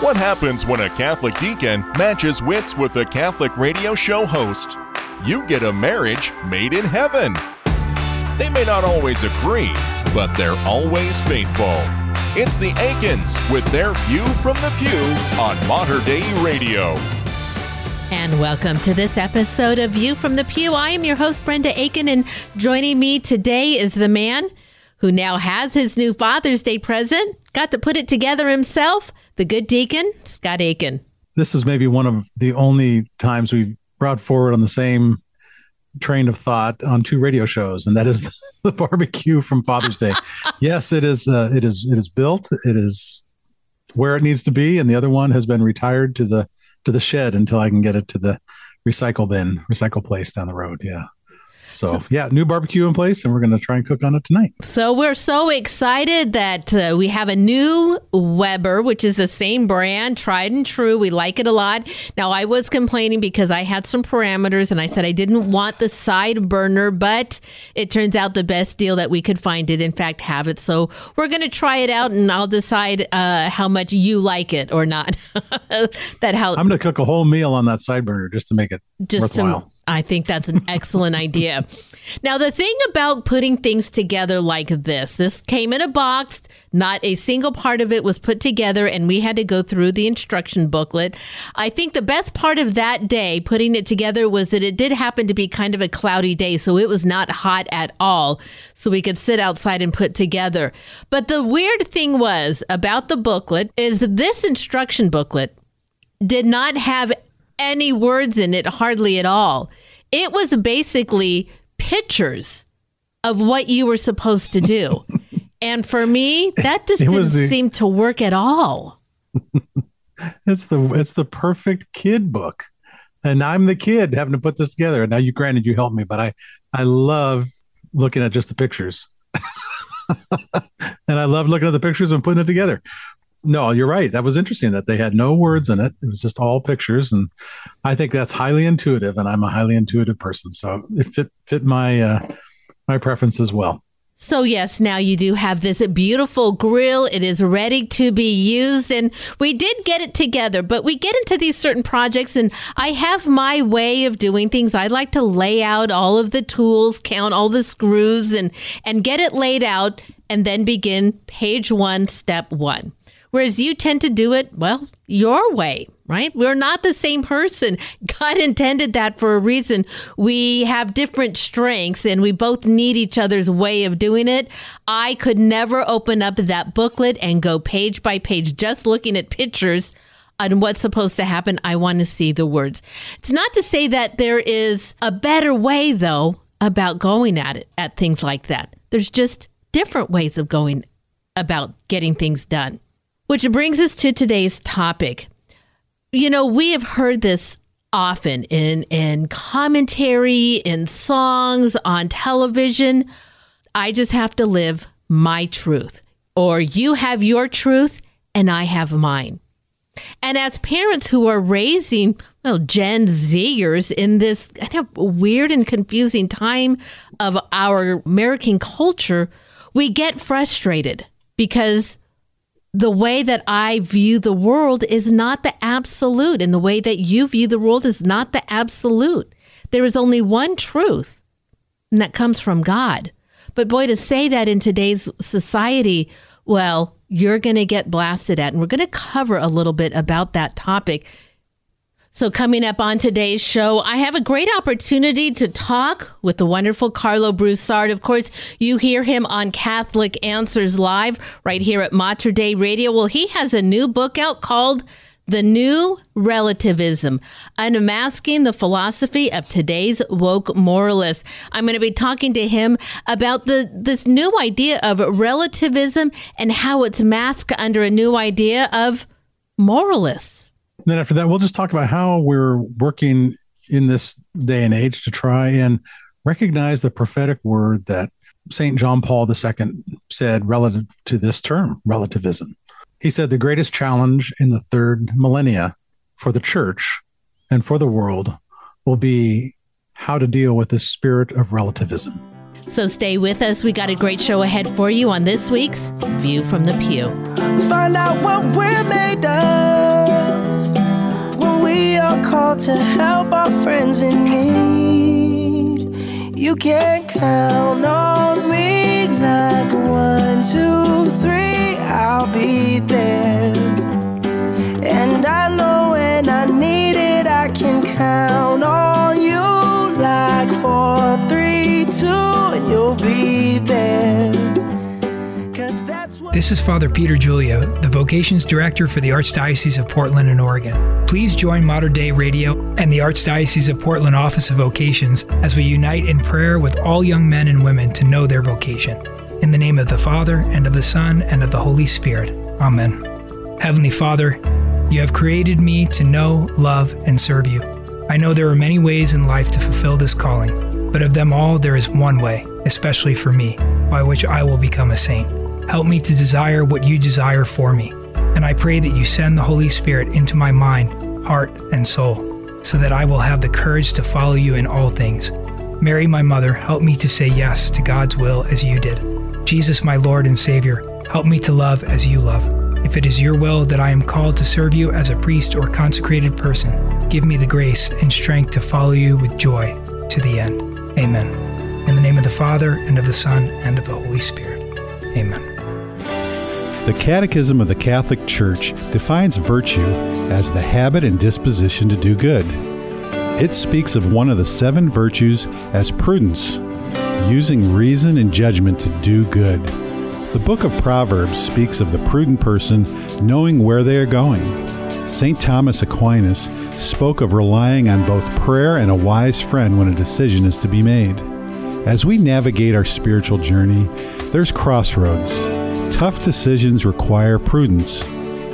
What happens when a Catholic deacon matches wits with a Catholic radio show host? You get a marriage made in heaven. They may not always agree, but they're always faithful. It's the Aikens with their view from the pew on Mater Dei Radio. And welcome to this episode of View from the Pew. I am your host, Brenda Aiken, and joining me today is the man who now has his new Father's Day present, got to put it together himself, the good deacon, Scott Aiken. This is maybe one of the only times we've brought forward on the same train of thought on two radio shows, and that is the barbecue from Father's Day. yes, it is. Uh, it is. It is built. It is where it needs to be, and the other one has been retired to the to the shed until I can get it to the recycle bin, recycle place down the road. Yeah. So, yeah, new barbecue in place, and we're going to try and cook on it tonight. So, we're so excited that uh, we have a new Weber, which is the same brand, tried and true. We like it a lot. Now, I was complaining because I had some parameters and I said I didn't want the side burner, but it turns out the best deal that we could find did, in fact, have it. So, we're going to try it out and I'll decide uh, how much you like it or not. that how I'm going to cook a whole meal on that side burner just to make it just worthwhile. To, I think that's an excellent idea. Now, the thing about putting things together like this, this came in a box, not a single part of it was put together, and we had to go through the instruction booklet. I think the best part of that day, putting it together, was that it did happen to be kind of a cloudy day, so it was not hot at all, so we could sit outside and put together. But the weird thing was about the booklet is that this instruction booklet did not have any words in it, hardly at all. It was basically pictures of what you were supposed to do. and for me, that just didn't the, seem to work at all. it's the it's the perfect kid book. And I'm the kid having to put this together. And now you granted you helped me, but I I love looking at just the pictures. and I love looking at the pictures and putting it together no, you're right. That was interesting that they had no words in it. It was just all pictures, and I think that's highly intuitive. And I'm a highly intuitive person, so it fit fit my uh, my preference as well. So, yes, now you do have this beautiful grill. It is ready to be used. And we did get it together, but we get into these certain projects, and I have my way of doing things. I like to lay out all of the tools, count all the screws, and, and get it laid out, and then begin page one, step one. Whereas you tend to do it, well, your way, right? We're not the same person. God intended that for a reason. We have different strengths and we both need each other's way of doing it. I could never open up that booklet and go page by page just looking at pictures on what's supposed to happen. I want to see the words. It's not to say that there is a better way, though, about going at it, at things like that. There's just different ways of going about getting things done. Which brings us to today's topic. You know, we have heard this often in in commentary, in songs, on television. I just have to live my truth. Or you have your truth and I have mine. And as parents who are raising well, Gen Zers in this kind of weird and confusing time of our American culture, we get frustrated because the way that I view the world is not the absolute, and the way that you view the world is not the absolute. There is only one truth, and that comes from God. But boy, to say that in today's society, well, you're going to get blasted at. And we're going to cover a little bit about that topic so, coming up on today's show, I have a great opportunity to talk with the wonderful Karlo Broussard. Of course, you hear him on Catholic Answers Live right here at Mater Dei Radio. Well, he has a new book out called The New Relativism Unmasking the Philosophy of Today's Woke Moralists. I'm going to be talking to him about the this new idea of relativism and how it's masked under a new idea of moralists. And then after that, we'll just talk about how we're working in this day and age to try and recognize the prophetic word that St. John Paul II said relative to this term, relativism. He said the greatest challenge in the third millennia for the church and for the world will be how to deal with the spirit of relativism. So stay with us. We got a great show ahead for you on this week's View from the Pew. Find out what we're made of called to help our friends in need. You can count on me like one, two, three, I'll be there. This is Father Peter Julia, the Vocations Director for the Archdiocese of Portland and Oregon. Please join Mater Dei Radio and the Archdiocese of Portland Office of Vocations as we unite in prayer with all young men and women to know their vocation. In the name of the Father, and of the Son, and of the Holy Spirit. Amen. Heavenly Father, you have created me to know, love, and serve you. I know there are many ways in life to fulfill this calling, but of them all, there is one way, especially for me, by which I will become a saint. Help me to desire what you desire for me. And I pray that you send the Holy Spirit into my mind, heart, and soul, so that I will have the courage to follow you in all things. Mary, my mother, help me to say yes to God's will as you did. Jesus, my Lord and Savior, help me to love as you love. If it is your will that I am called to serve you as a priest or consecrated person, give me the grace and strength to follow you with joy to the end. Amen. In the name of the Father, and of the Son, and of the Holy Spirit. Amen. The Catechism of the Catholic Church defines virtue as the habit and disposition to do good. It speaks of one of the seven virtues as prudence, using reason and judgment to do good. The book of Proverbs speaks of the prudent person knowing where they are going. St. Thomas Aquinas spoke of relying on both prayer and a wise friend when a decision is to be made. As we navigate our spiritual journey, there's crossroads Tough decisions require prudence.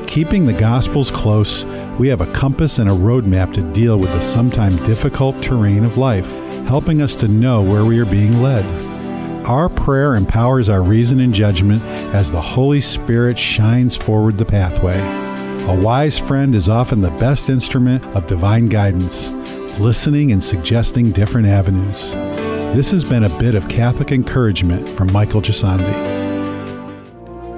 Keeping the Gospels close, we have a compass and a roadmap to deal with the sometimes difficult terrain of life, helping us to know where we are being led. Our prayer empowers our reason and judgment as the Holy Spirit shines forward the pathway. A wise friend is often the best instrument of divine guidance, listening and suggesting different avenues. This has been a bit of Catholic encouragement from Michael Gisandi.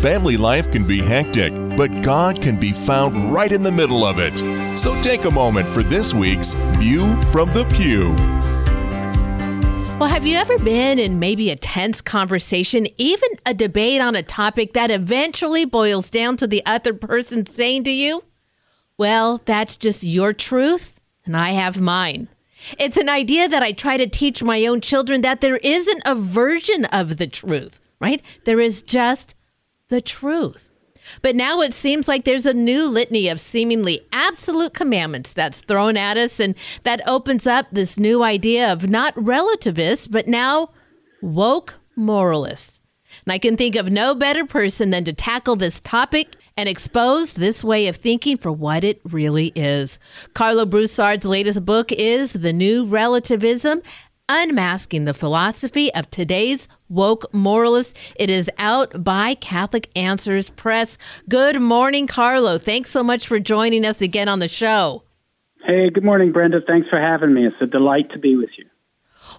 Family life can be hectic, but God can be found right in the middle of it. So take a moment for this week's View from the Pew. Well, have you ever been in maybe a tense conversation, even a debate on a topic that eventually boils down to the other person saying to you, Well, that's just your truth, and I have mine? It's an idea that I try to teach my own children that there isn't a version of the truth, right? There is just the truth. But now it seems like there's a new litany of seemingly absolute commandments that's thrown at us, and that opens up this new idea of not relativists, but now woke moralists. And I can think of no better person than to tackle this topic and expose this way of thinking for what it really is. Karlo Broussard's latest book is The New Relativism Unmasking the Philosophy of Today's Woke Moralists. It is out by Catholic Answers Press. Good morning, Karlo. Thanks so much for joining us again on the show. Hey, good morning, Brenda. Thanks for having me. It's a delight to be with you.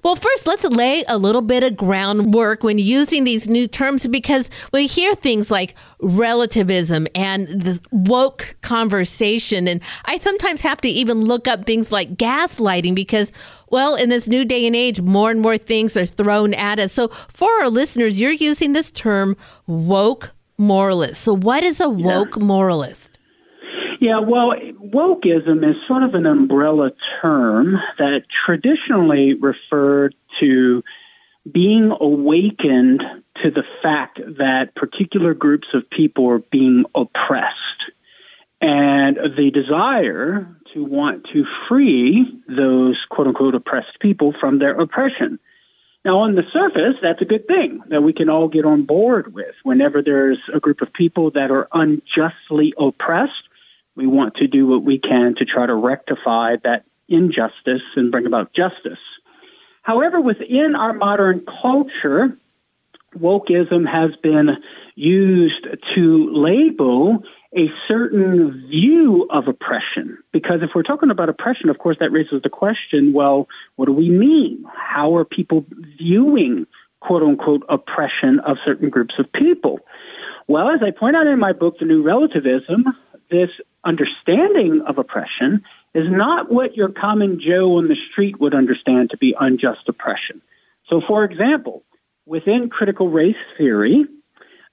Well, first, let's lay a little bit of groundwork when using these new terms because we hear things like relativism and this woke conversation. And I sometimes have to even look up things like gaslighting because, well, in this new day and age, more and more things are thrown at us. So, for our listeners, you're using this term woke moralist. So, what is a woke yeah. moralist? Yeah, well, wokeism is sort of an umbrella term that traditionally referred to being awakened to the fact that particular groups of people are being oppressed and the desire to want to free those quote unquote oppressed people from their oppression. Now, on the surface, that's a good thing that we can all get on board with. Whenever there's a group of people that are unjustly oppressed, We want to do what we can to try to rectify that injustice and bring about justice. However, within our modern culture, wokeism has been used to label a certain view of oppression. Because if we're talking about oppression, of course, that raises the question, well, what do we mean? How are people viewing quote unquote oppression of certain groups of people? Well, as I point out in my book, The New Relativism, this understanding of oppression is not what your common Joe on the street would understand to be unjust oppression. So, for example, within critical race theory,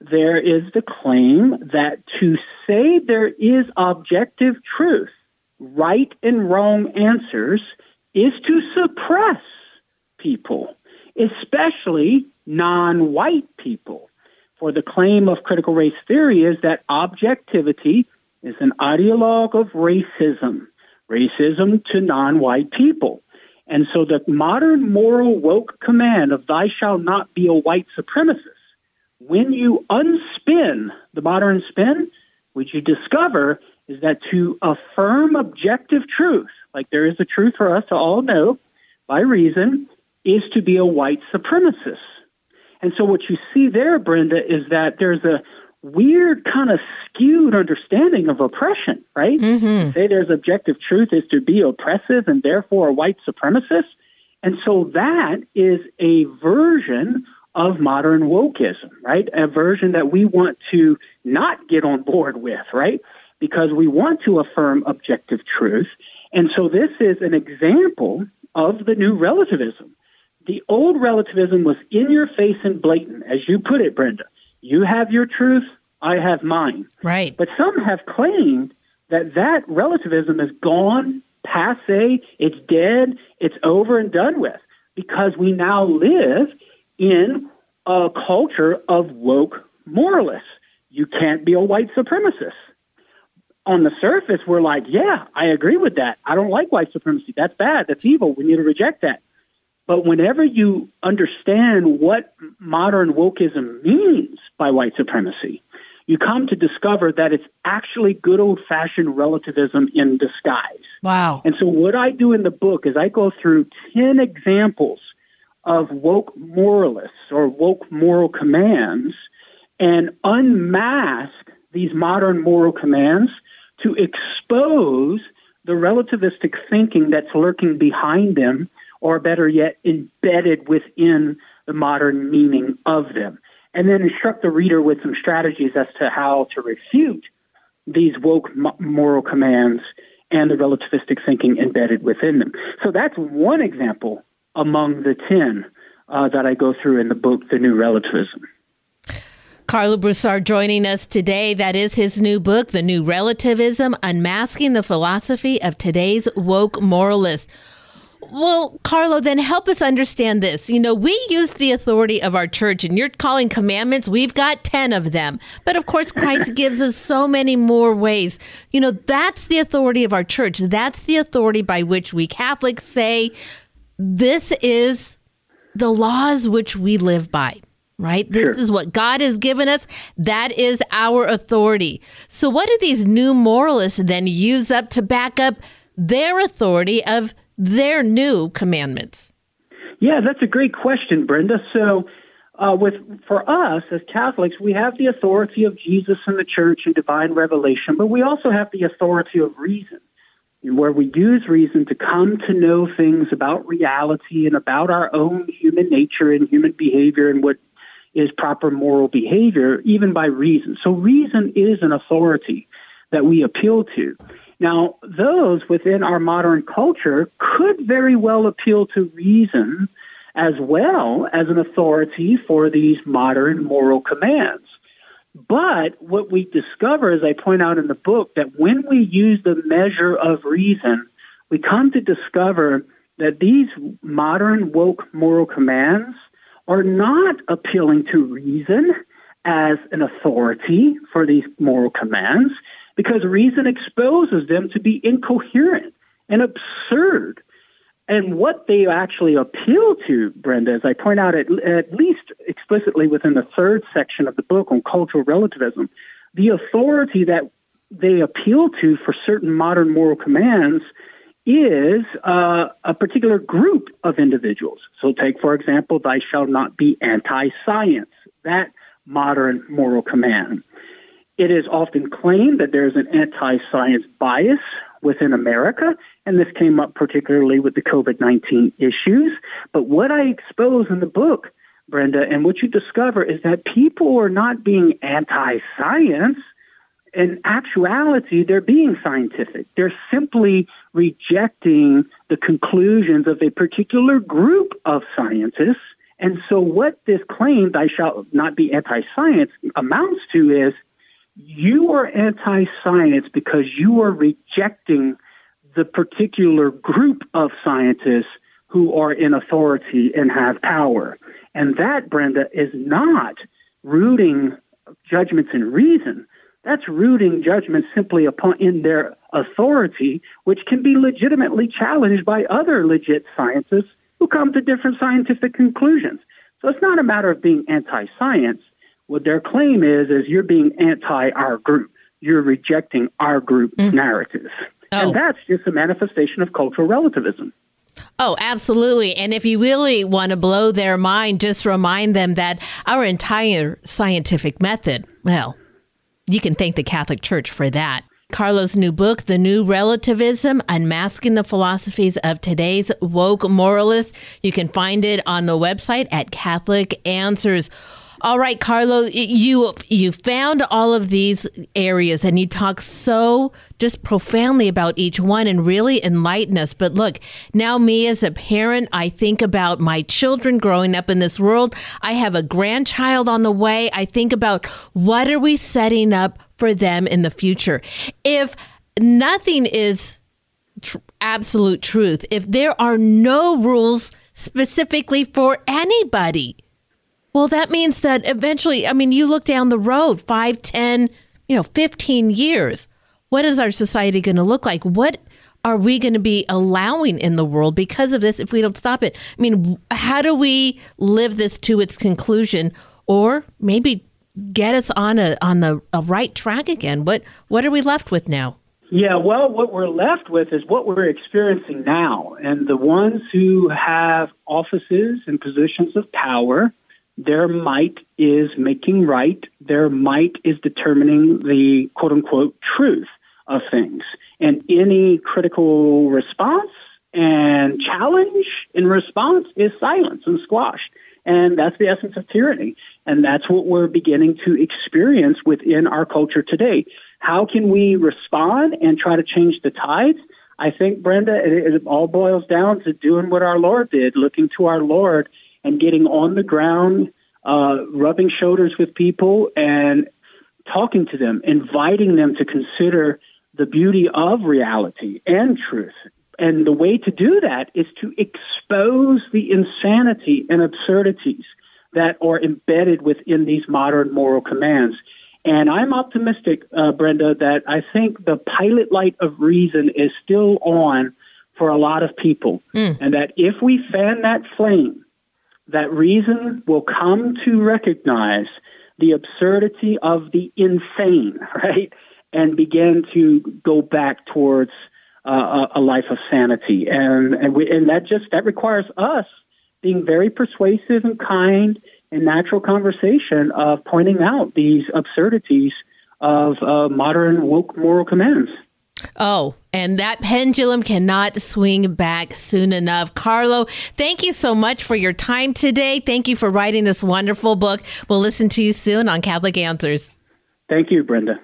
there is the claim that to say there is objective truth, right and wrong answers, is to suppress people, especially non-white people. For the claim of critical race theory is that objectivity is an ideologue of racism, racism to non-white people. And so the modern moral woke command of thou shalt not be a white supremacist, when you unspin the modern spin, what you discover is that to affirm objective truth, like there is a truth for us to all know by reason, is to be a white supremacist. And so what you see there, Brenda, is that there's a weird kind of skewed understanding of oppression, right? Mm-hmm. Say there's objective truth is to be oppressive and therefore a white supremacist. And so that is a version of modern wokeism, right? A version that we want to not get on board with, right? Because we want to affirm objective truth. And so this is an example of the new relativism. The old relativism was in your face and blatant, as you put it, Brenda. You have your truth, I have mine. Right. But some have claimed that that relativism is gone, passe, it's dead, it's over and done with, because we now live in a culture of woke moralists. You can't be a white supremacist. On the surface, we're like, yeah, I agree with that. I don't like white supremacy. That's bad. That's evil. We need to reject that. But whenever you understand what modern wokeism means by white supremacy, you come to discover that it's actually good old fashioned relativism in disguise. Wow. And so what I do in the book is I go through 10 examples of woke moralists or woke moral commands and unmask these modern moral commands to expose the relativistic thinking that's lurking behind them, or better yet, embedded within the modern meaning of them. And then instruct the reader with some strategies as to how to refute these woke moral commands and the relativistic thinking embedded within them. So that's one example among the 10 uh, that I go through in the book, The New Relativism. Karlo Broussard joining us today. That is his new book, The New Relativism Unmasking the Philosophy of Today's Woke Moralists. Well, Karlo, then help us understand this. You know, we use the authority of our church, and you're calling commandments. We've got 10 of them. But of course, Christ gives us so many more ways. You know, that's the authority of our church. That's the authority by which we Catholics say this is the laws which we live by, right? This Sure. is what God has given us. That is our authority. So, what do these new moralists then use up to back up their authority of their new commandments? Yeah, that's a great question, Brenda. So, uh, with for us as Catholics, we have the authority of Jesus and the Church and divine revelation, but we also have the authority of reason, where we use reason to come to know things about reality and about our own human nature and human behavior and what is proper moral behavior, even by reason. So, reason is an authority that we appeal to. Now, those within our modern culture could very well appeal to reason as well as an authority for these modern moral commands. But what we discover, as I point out in the book, that when we use the measure of reason, we come to discover that these modern woke moral commands are not appealing to reason as an authority for these moral commands because reason exposes them to be incoherent and absurd. And what they actually appeal to, Brenda, as I point out at, at least explicitly within the third section of the book on cultural relativism, the authority that they appeal to for certain modern moral commands is uh, a particular group of individuals. So take, for example, thou shalt not be anti-science, that modern moral command. It is often claimed that there's an anti-science bias within America, and this came up particularly with the COVID-19 issues. But what I expose in the book, Brenda, and what you discover is that people are not being anti-science in actuality, they're being scientific. They're simply rejecting the conclusions of a particular group of scientists. And so what this claim, I shall not be anti-science, amounts to is you are anti-science because you are rejecting the particular group of scientists who are in authority and have power. And that, Brenda, is not rooting judgments in reason. That's rooting judgments simply upon in their authority, which can be legitimately challenged by other legit scientists who come to different scientific conclusions. So it's not a matter of being anti-science. What their claim is, is you're being anti our group. You're rejecting our group mm. narratives. Oh. And that's just a manifestation of cultural relativism. Oh, absolutely. And if you really want to blow their mind, just remind them that our entire scientific method, well, you can thank the Catholic Church for that. Karlo's new book, The New Relativism Unmasking the Philosophies of Today's Woke Moralists. You can find it on the website at Catholic Answers. All right, Karlo, you you found all of these areas and you talk so just profoundly about each one and really enlighten us. But look, now me as a parent, I think about my children growing up in this world. I have a grandchild on the way. I think about what are we setting up for them in the future? If nothing is tr- absolute truth, if there are no rules specifically for anybody, well, that means that eventually, I mean, you look down the road, five, ten, you know, 15 years. What is our society going to look like? What are we going to be allowing in the world because of this if we don't stop it? I mean, how do we live this to its conclusion or maybe get us on a on the a right track again? What what are we left with now? Yeah, well, what we're left with is what we're experiencing now. And the ones who have offices and positions of power their might is making right. Their might is determining the quote unquote truth of things. And any critical response and challenge in response is silence and squashed. And that's the essence of tyranny. And that's what we're beginning to experience within our culture today. How can we respond and try to change the tides? I think, Brenda, it, it all boils down to doing what our Lord did, looking to our Lord and getting on the ground, uh, rubbing shoulders with people and talking to them, inviting them to consider the beauty of reality and truth. And the way to do that is to expose the insanity and absurdities that are embedded within these modern moral commands. And I'm optimistic, uh, Brenda, that I think the pilot light of reason is still on for a lot of people. Mm. And that if we fan that flame, that reason will come to recognize the absurdity of the insane, right? And begin to go back towards uh, a, life of sanity. And, and, we, and that just, that requires us being very persuasive and kind in natural conversation of pointing out these absurdities of uh, modern woke moral commands. Oh, and that pendulum cannot swing back soon enough. Karlo, thank you so much for your time today. Thank you for writing this wonderful book. We'll listen to you soon on Catholic Answers. Thank you, Brenda.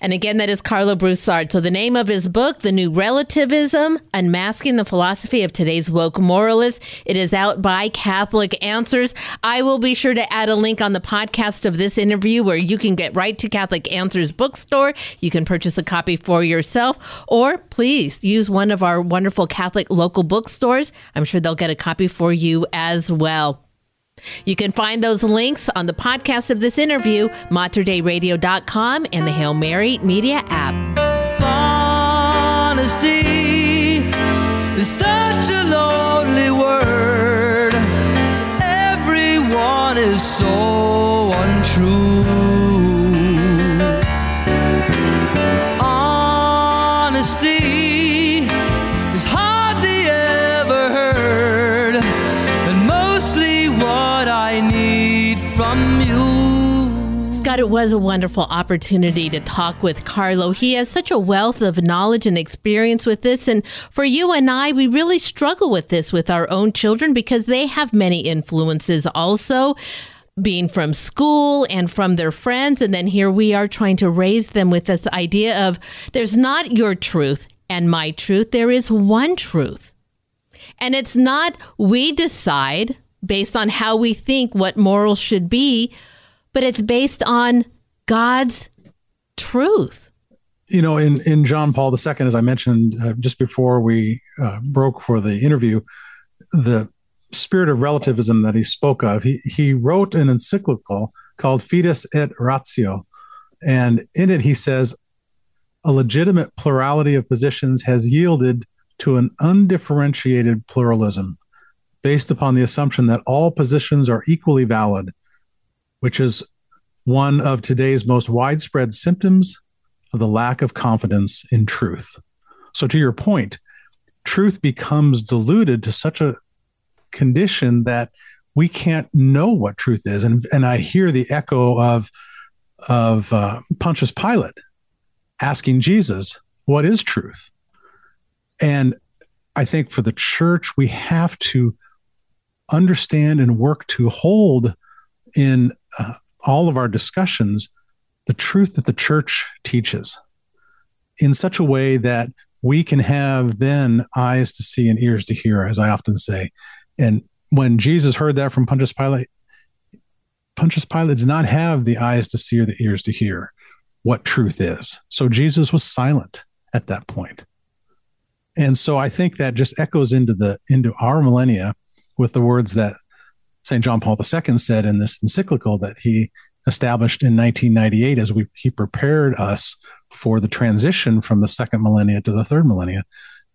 And again, that is Karlo Broussard. So the name of his book, The New Relativism, Unmasking the Philosophy of Today's Woke Moralists. It is out by Catholic Answers. I will be sure to add a link on the podcast of this interview where you can get right to Catholic Answers bookstore. You can purchase a copy for yourself, or please use one of our wonderful Catholic local bookstores. I'm sure they'll get a copy for you as well. You can find those links on the podcast of this interview, materdeiradio.com, and the Hail Mary Media app. Honesty is such a lonely word. Everyone is so thought it was a wonderful opportunity to talk with Karlo. He has such a wealth of knowledge and experience with this. And for you and I, we really struggle with this with our own children because they have many influences also being from school and from their friends. And then here we are trying to raise them with this idea of there's not your truth and my truth, there is one truth. And it's not we decide based on how we think what morals should be, but it's based on God's truth. You know, in, in John Paul II, as I mentioned uh, just before we uh, broke for the interview, the spirit of relativism that he spoke of. He, he wrote an encyclical called Fides et Ratio. And in it, he says, a legitimate plurality of positions has yielded to an undifferentiated pluralism based upon the assumption that all positions are equally valid, which is one of today's most widespread symptoms of the lack of confidence in truth. So, to your point, truth becomes diluted to such a condition that we can't know what truth is. And and I hear the echo of of uh, Pontius Pilate asking Jesus, "What is truth?" And I think for the church, we have to understand and work to hold in uh, all of our discussions the truth that the church teaches in such a way that we can have then eyes to see and ears to hear, as I often say, and when Jesus heard that from Pontius Pilate, Pontius Pilate did not have the eyes to see or the ears to hear what truth is. So Jesus was silent at that point. And so I think that just echoes into the into our millennia with the words that St. John Paul II said in this encyclical that he established in 1998 as we he prepared us for the transition from the second millennia to the third millennia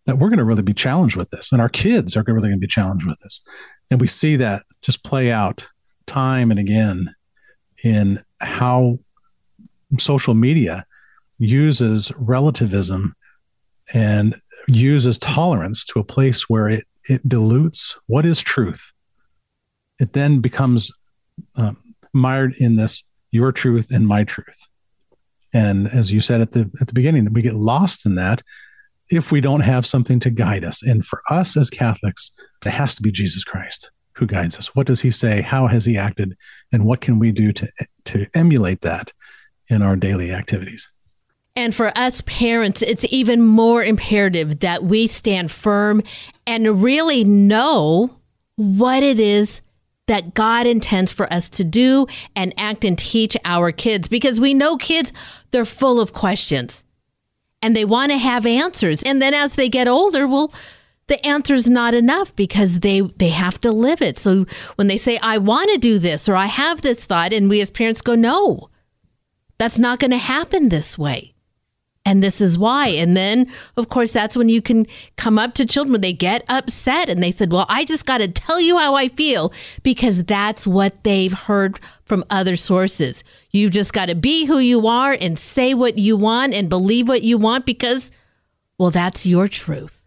that we're going to really be challenged with this, and our kids are really going to be challenged with this. And we see that just play out time and again in how social media uses relativism and uses tolerance to a place where it, it dilutes what is truth. It then becomes um, mired in this your truth and my truth. And as you said at the at the beginning, that we get lost in that if we don't have something to guide us. And for us as Catholics, it has to be Jesus Christ who guides us. What does he say? How has he acted? And what can we do to, to emulate that in our daily activities? And for us parents, it's even more imperative that we stand firm and really know what it is that God intends for us to do and act and teach our kids because we know kids, they're full of questions and they want to have answers. And then as they get older, well, the answer's not enough because they they have to live it. So when they say I want to do this or I have this thought and we as parents go no. That's not going to happen this way and this is why. And then, of course, that's when you can come up to children when they get upset and they said, Well, I just got to tell you how I feel because that's what they've heard from other sources. You just got to be who you are and say what you want and believe what you want because, well, that's your truth.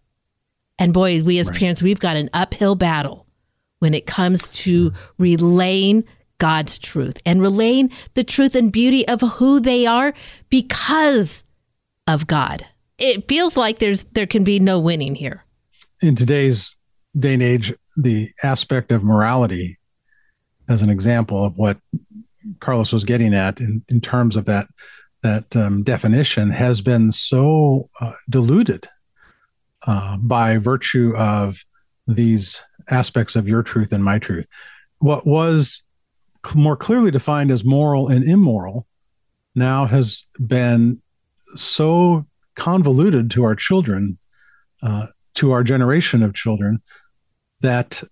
And boy, we as right. parents, we've got an uphill battle when it comes to relaying God's truth and relaying the truth and beauty of who they are because of God. It feels like there's there can be no winning here. In today's day and age, the aspect of morality, as an example of what Carlos was getting at in, in terms of that that um, definition, has been so uh, diluted uh, by virtue of these aspects of your truth and my truth. What was more clearly defined as moral and immoral now has been so convoluted to our children, uh, to our generation of children, that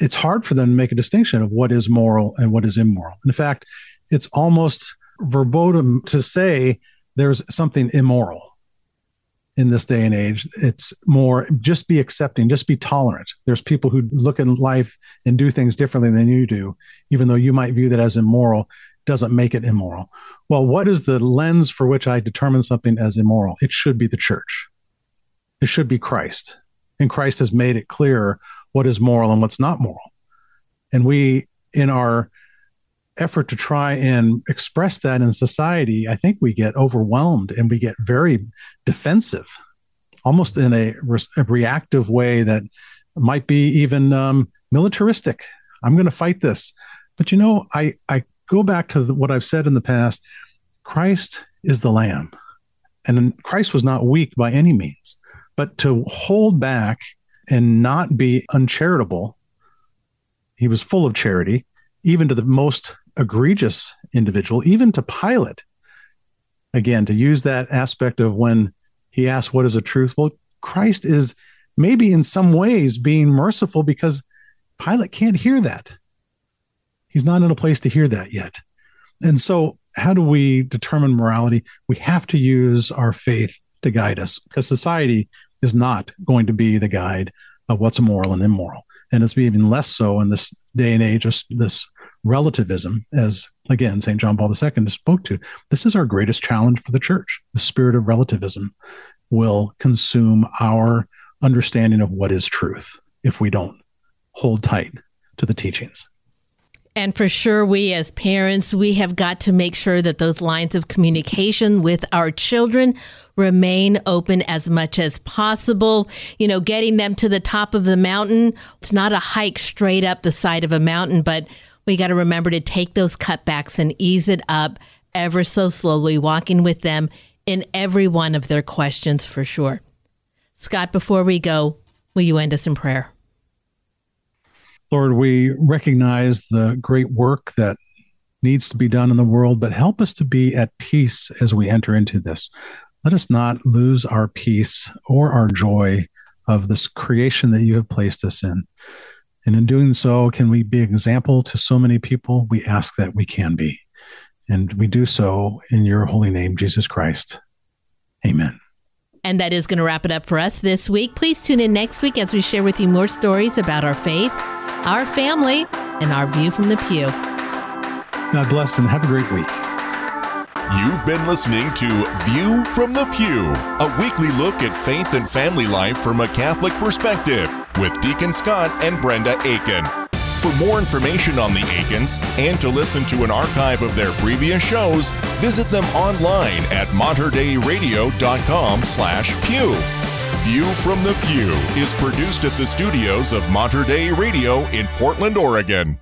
it's hard for them to make a distinction of what is moral and what is immoral. In fact, it's almost verboten to say there's something immoral in this day and age. It's more just be accepting, just be tolerant. There's people who look at life and do things differently than you do, even though you might view that as immoral doesn't make it immoral. Well, what is the lens for which I determine something as immoral? It should be the church. It should be Christ. And Christ has made it clear what is moral and what's not moral. And we, in our effort to try and express that in society, I think we get overwhelmed and we get very defensive, almost in a, re- a reactive way that might be even um, militaristic. I'm going to fight this. But you know, I, I go back to the, what I've said in the past Christ is the Lamb. And Christ was not weak by any means, but to hold back and not be uncharitable, he was full of charity, even to the most egregious individual, even to Pilate. Again, to use that aspect of when he asked, What is a truth? Well, Christ is maybe in some ways being merciful because Pilate can't hear that. He's not in a place to hear that yet. And so, how do we determine morality? We have to use our faith to guide us because society is not going to be the guide of what's moral and immoral. And it's even less so in this day and age, just this relativism, as again, St. John Paul II spoke to. This is our greatest challenge for the church. The spirit of relativism will consume our understanding of what is truth if we don't hold tight to the teachings. And for sure, we as parents, we have got to make sure that those lines of communication with our children remain open as much as possible. You know, getting them to the top of the mountain, it's not a hike straight up the side of a mountain, but we got to remember to take those cutbacks and ease it up ever so slowly, walking with them in every one of their questions for sure. Scott, before we go, will you end us in prayer? Lord, we recognize the great work that needs to be done in the world, but help us to be at peace as we enter into this. Let us not lose our peace or our joy of this creation that you have placed us in. And in doing so, can we be an example to so many people? We ask that we can be. And we do so in your holy name, Jesus Christ. Amen. And that is going to wrap it up for us this week. Please tune in next week as we share with you more stories about our faith, our family, and our view from the pew. God bless and have a great week. You've been listening to View from the Pew, a weekly look at faith and family life from a Catholic perspective with Deacon Scott and Brenda Aiken. For more information on the Aikens and to listen to an archive of their previous shows, visit them online at materdeiradio.com slash pew. View from the Pew is produced at the studios of Mater Dei Radio in Portland, Oregon.